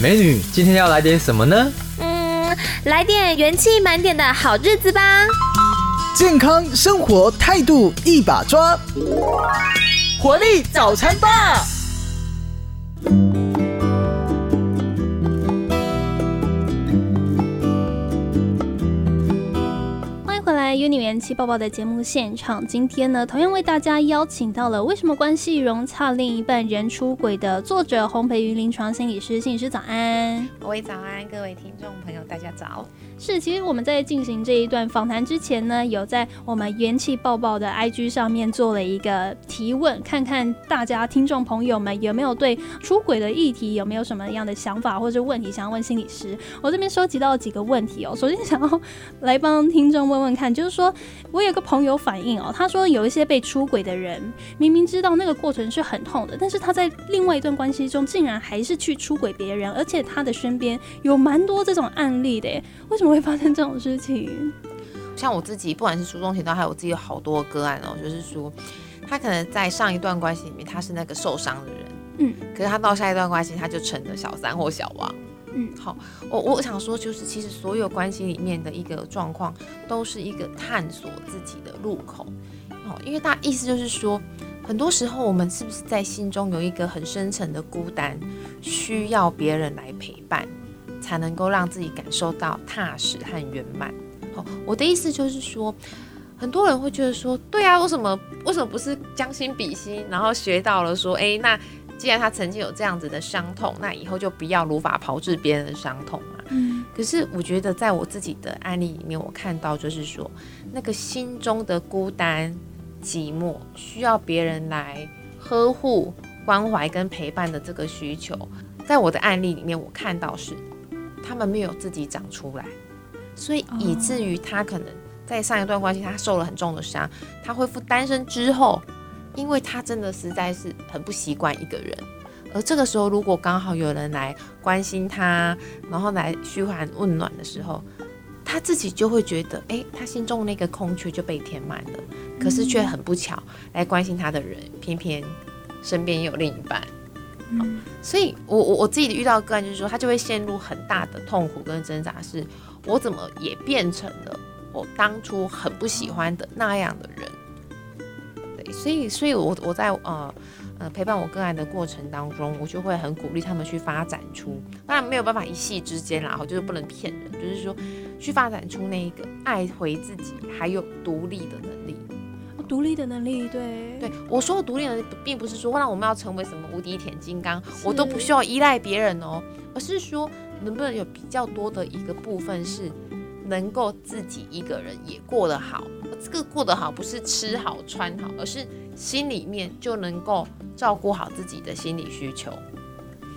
美女，今天要来点什么呢？嗯，来点元气满点的好日子吧。健康生活态度一把抓，活力早餐吧。Uni 元气爆爆的节目现场，今天呢，同样为大家邀请到了《为什么关系融洽另一半人出轨》的作者洪培云临床心理师，心理师早安，各位早安，各位听众朋友，大家早。是，其实我们在进行这一段访谈之前呢，有在我们元气爆爆的 IG 上面做了一个提问，看看大家听众朋友们有没有对出轨的议题有没有什么样的想法或者问题想要问心理师。我这边收集到几个问题哦，首先想要 来帮听众问问看，就是说我有个朋友反映哦，他说有一些被出轨的人，明明知道那个过程是很痛的，但是他在另外一段关系中竟然还是去出轨别人，而且他的身边有蛮多这种案例的，为什么？会发生这种事情，像我自己，不管是书中提到，还有我自己有好多个案哦，就是说，他可能在上一段关系里面，他是那个受伤的人，嗯，可是他到下一段关系，他就成了小三或小王，嗯，好，我我想说，就是其实所有关系里面的一个状况，都是一个探索自己的路口，哦，因为大意思就是说，很多时候我们是不是在心中有一个很深沉的孤单，需要别人来陪伴。才能够让自己感受到踏实和圆满。好，我的意思就是说，很多人会觉得说，对啊，为什么为什么不是将心比心，然后学到了说，哎，那既然他曾经有这样子的伤痛，那以后就不要如法炮制别人的伤痛嘛。嗯。可是我觉得，在我自己的案例里面，我看到就是说，那个心中的孤单、寂寞，需要别人来呵护、关怀跟陪伴的这个需求，在我的案例里面，我看到是。他们没有自己长出来，所以以至于他可能在上一段关系他受了很重的伤，他恢复单身之后，因为他真的实在是很不习惯一个人，而这个时候如果刚好有人来关心他，然后来嘘寒问暖的时候，他自己就会觉得，哎，他心中那个空缺就被填满了。可是却很不巧，来关心他的人偏偏身边有另一半。所以，我我我自己遇到个案就是说，他就会陷入很大的痛苦跟挣扎，是我怎么也变成了我当初很不喜欢的那样的人。对，所以，所以我我在呃呃陪伴我个案的过程当中，我就会很鼓励他们去发展出，当然没有办法一夕之间啦，就是不能骗人，就是说去发展出那一个爱回自己还有独立的能力。独立的能力，对对，我说的独立能力，并不是说让我们要成为什么无敌铁金刚，我都不需要依赖别人哦，而是说能不能有比较多的一个部分是能够自己一个人也过得好。这个过得好不是吃好穿好，而是心里面就能够照顾好自己的心理需求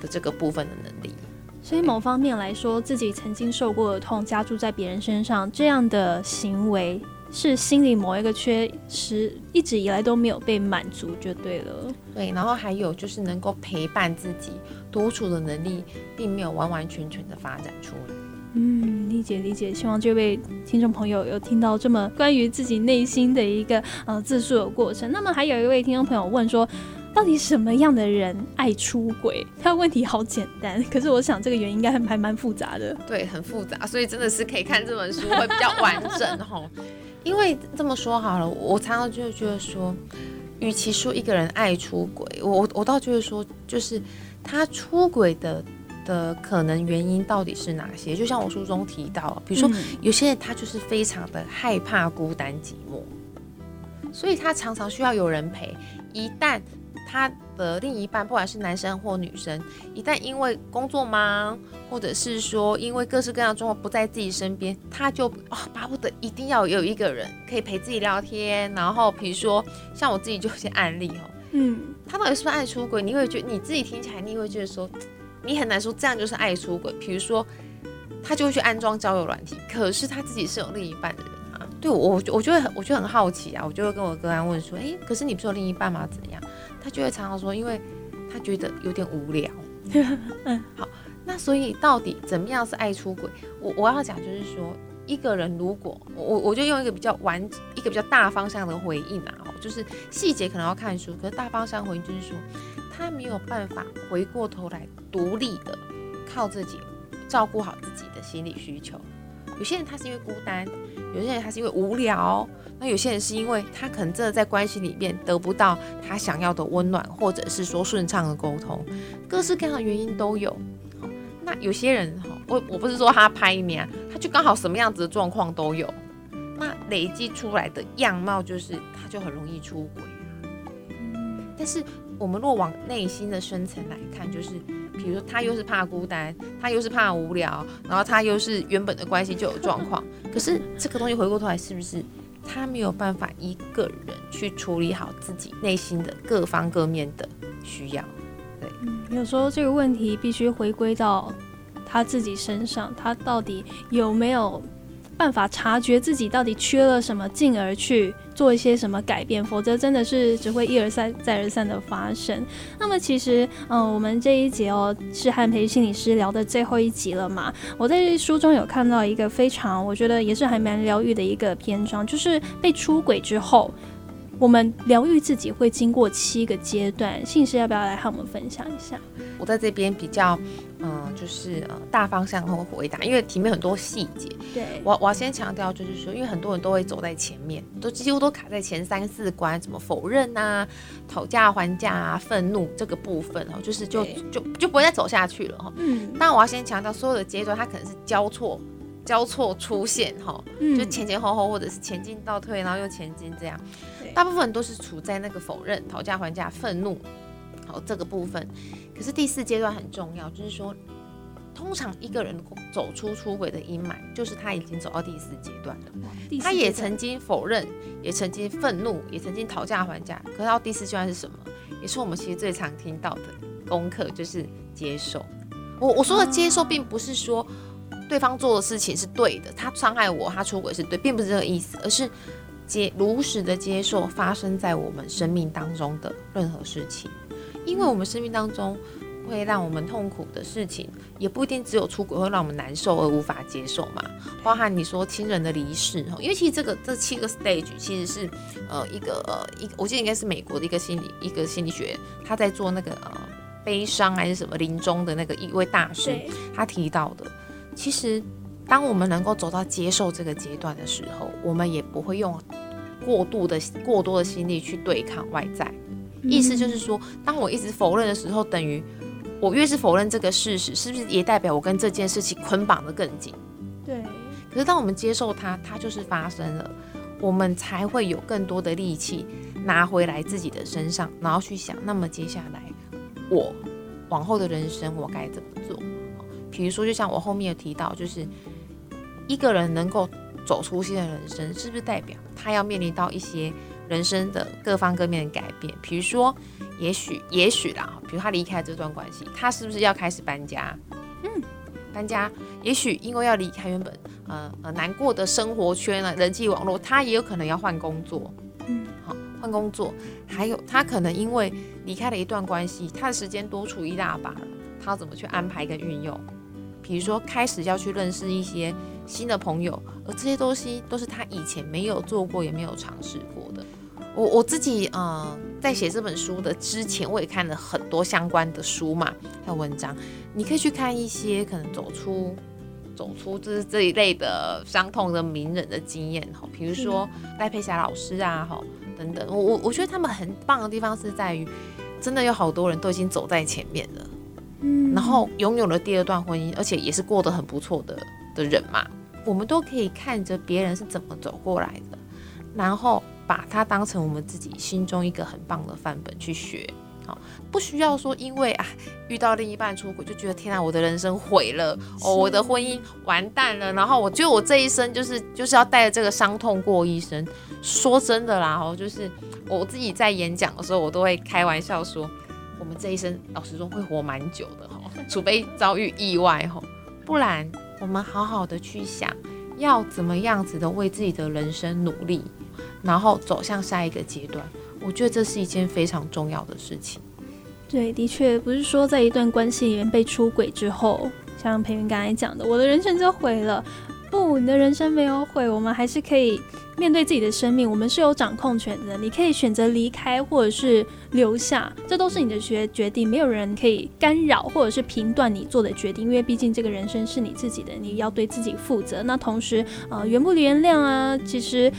的这个部分的能力。所以某方面来说，自己曾经受过的痛加注在别人身上，这样的行为。是心里某一个缺失，一直以来都没有被满足，就对了。对，然后还有就是能够陪伴自己独处的能力，并没有完完全全的发展出来。嗯，理解理解。希望这位听众朋友有听到这么关于自己内心的一个呃自述的过程。那么还有一位听众朋友问说。到底什么样的人爱出轨？他的问题好简单，可是我想这个原因应该还还蛮复杂的。对，很复杂，所以真的是可以看这本书会比较完整 哈。因为这么说好了，我常常就觉得说，与其说一个人爱出轨，我我倒觉得说，就是他出轨的的可能原因到底是哪些？就像我书中提到，比如说有些人他就是非常的害怕孤单寂寞，所以他常常需要有人陪。一旦他的另一半，不管是男生或女生，一旦因为工作忙，或者是说因为各式各样的状况不在自己身边，他就啊巴不得一定要有一个人可以陪自己聊天。然后比如说像我自己就有些案例哦，嗯，他到底是不是爱出轨？你会觉得你自己听起来，你会觉得说你很难说这样就是爱出轨。比如说他就会去安装交友软体，可是他自己是有另一半的人啊。对我，我就会很，我就很好奇啊，我就会跟我哥安问说，哎，可是你不是有另一半吗？怎样？他就会常常说，因为他觉得有点无聊。嗯，好，那所以到底怎么样是爱出轨？我我要讲就是说，一个人如果我我就用一个比较完一个比较大方向的回应啊，就是细节可能要看书，可是大方向回应就是说，他没有办法回过头来独立的靠自己照顾好自己的心理需求。有些人他是因为孤单，有些人他是因为无聊，那有些人是因为他可能真的在关系里面得不到他想要的温暖，或者是说顺畅的沟通，各式各样的原因都有。那有些人哈，我我不是说他拍面，他就刚好什么样子的状况都有，那累积出来的样貌就是他就很容易出轨啊。但是我们若往内心的深层来看，就是。比如说，他又是怕孤单，他又是怕无聊，然后他又是原本的关系就有状况。可是这个东西回过头来，是不是他没有办法一个人去处理好自己内心的各方各面的需要？对，有时候这个问题必须回归到他自己身上，他到底有没有？办法察觉自己到底缺了什么，进而去做一些什么改变，否则真的是只会一而再、再而三的发生。那么其实，嗯，我们这一节哦是和培心理师聊的最后一集了嘛？我在书中有看到一个非常，我觉得也是还蛮疗愈的一个篇章，就是被出轨之后。我们疗愈自己会经过七个阶段，信师要不要来和我们分享一下？我在这边比较，嗯，就是呃大方向和回答，因为题面很多细节。对，我我要先强调，就是说，因为很多人都会走在前面，都几乎都卡在前三四关，怎么否认啊、讨价还价啊、愤怒这个部分哦，就是就就就不会再走下去了哈。嗯。但我要先强调，所有的阶段它可能是交错。交错出现哈，就前前后后，或者是前进倒退，然后又前进这样，大部分都是处在那个否认、讨价还价、愤怒，好这个部分。可是第四阶段很重要，就是说，通常一个人走出出轨的阴霾，就是他已经走到第四阶段了。他也曾经否认，也曾经愤怒，也曾经讨价还价。可是到第四阶段是什么？也是我们其实最常听到的功课，就是接受。我我说的接受，并不是说。对方做的事情是对的，他伤害我，他出轨是对，并不是这个意思，而是接如实的接受发生在我们生命当中的任何事情，因为我们生命当中会让我们痛苦的事情，也不一定只有出轨会让我们难受而无法接受嘛，包含你说亲人的离世哈，因为其实这个这七个 stage 其实是呃一个呃一，我记得应该是美国的一个心理一个心理学，他在做那个呃悲伤还是什么临终的那个一位大师，他提到的。其实，当我们能够走到接受这个阶段的时候，我们也不会用过度的、过多的心力去对抗外在。意思就是说，当我一直否认的时候，等于我越是否认这个事实，是不是也代表我跟这件事情捆绑的更紧？对。可是当我们接受它，它就是发生了，我们才会有更多的力气拿回来自己的身上，然后去想，那么接下来我往后的人生我该怎么做？比如说，就像我后面有提到，就是一个人能够走出新的人生，是不是代表他要面临到一些人生的各方各面的改变？比如说，也许，也许啦，比如他离开这段关系，他是不是要开始搬家？嗯，搬家。也许因为要离开原本呃呃难过的生活圈了，人际网络，他也有可能要换工作。嗯，好，换工作。还有，他可能因为离开了一段关系，他的时间多出一大把了，他要怎么去安排跟运用？比如说，开始要去认识一些新的朋友，而这些东西都是他以前没有做过，也没有尝试过的。我我自己呃，在写这本书的之前，我也看了很多相关的书嘛，还有文章。你可以去看一些可能走出走出这这一类的伤痛的名人的经验哈，比如说赖佩霞老师啊哈等等。我我我觉得他们很棒的地方是在于，真的有好多人都已经走在前面了。嗯，然后拥有了第二段婚姻，而且也是过得很不错的的人嘛，我们都可以看着别人是怎么走过来的，然后把它当成我们自己心中一个很棒的范本去学。好，不需要说因为啊遇到另一半出轨就觉得天啊我的人生毁了哦，我的婚姻完蛋了，然后我觉得我这一生就是就是要带着这个伤痛过一生。说真的啦，哦，就是我自己在演讲的时候，我都会开玩笑说。我们这一生，老实说会活蛮久的哈，除非遭遇意外哈，不然我们好好的去想，要怎么样子的为自己的人生努力，然后走向下一个阶段，我觉得这是一件非常重要的事情。对，的确不是说在一段关系里面被出轨之后，像培云刚才讲的，我的人生就毁了。不，你的人生没有毁，我们还是可以面对自己的生命，我们是有掌控权的。你可以选择离开，或者是留下，这都是你的决决定，没有人可以干扰或者是评断你做的决定，因为毕竟这个人生是你自己的，你要对自己负责。那同时，呃，原不原谅啊，其实。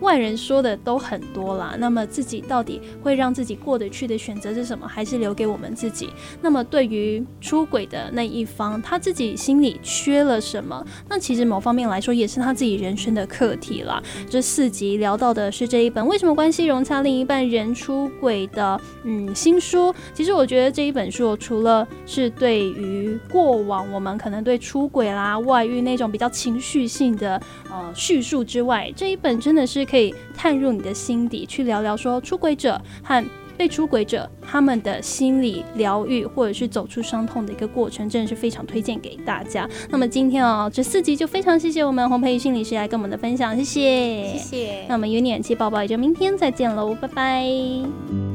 外人说的都很多啦，那么自己到底会让自己过得去的选择是什么？还是留给我们自己？那么对于出轨的那一方，他自己心里缺了什么？那其实某方面来说，也是他自己人生的课题啦。这四集聊到的是这一本《为什么关系融洽另一半人出轨》的嗯新书。其实我觉得这一本书，除了是对于过往我们可能对出轨啦、外遇那种比较情绪性的呃叙述之外，这一本真的是。可以探入你的心底，去聊聊说出轨者和被出轨者他们的心理疗愈，或者是走出伤痛的一个过程，真的是非常推荐给大家。那么今天哦，这四集就非常谢谢我们洪培宇心理师来跟我们的分享，谢谢，谢谢。那我们有点气宝宝也就明天再见喽，拜拜。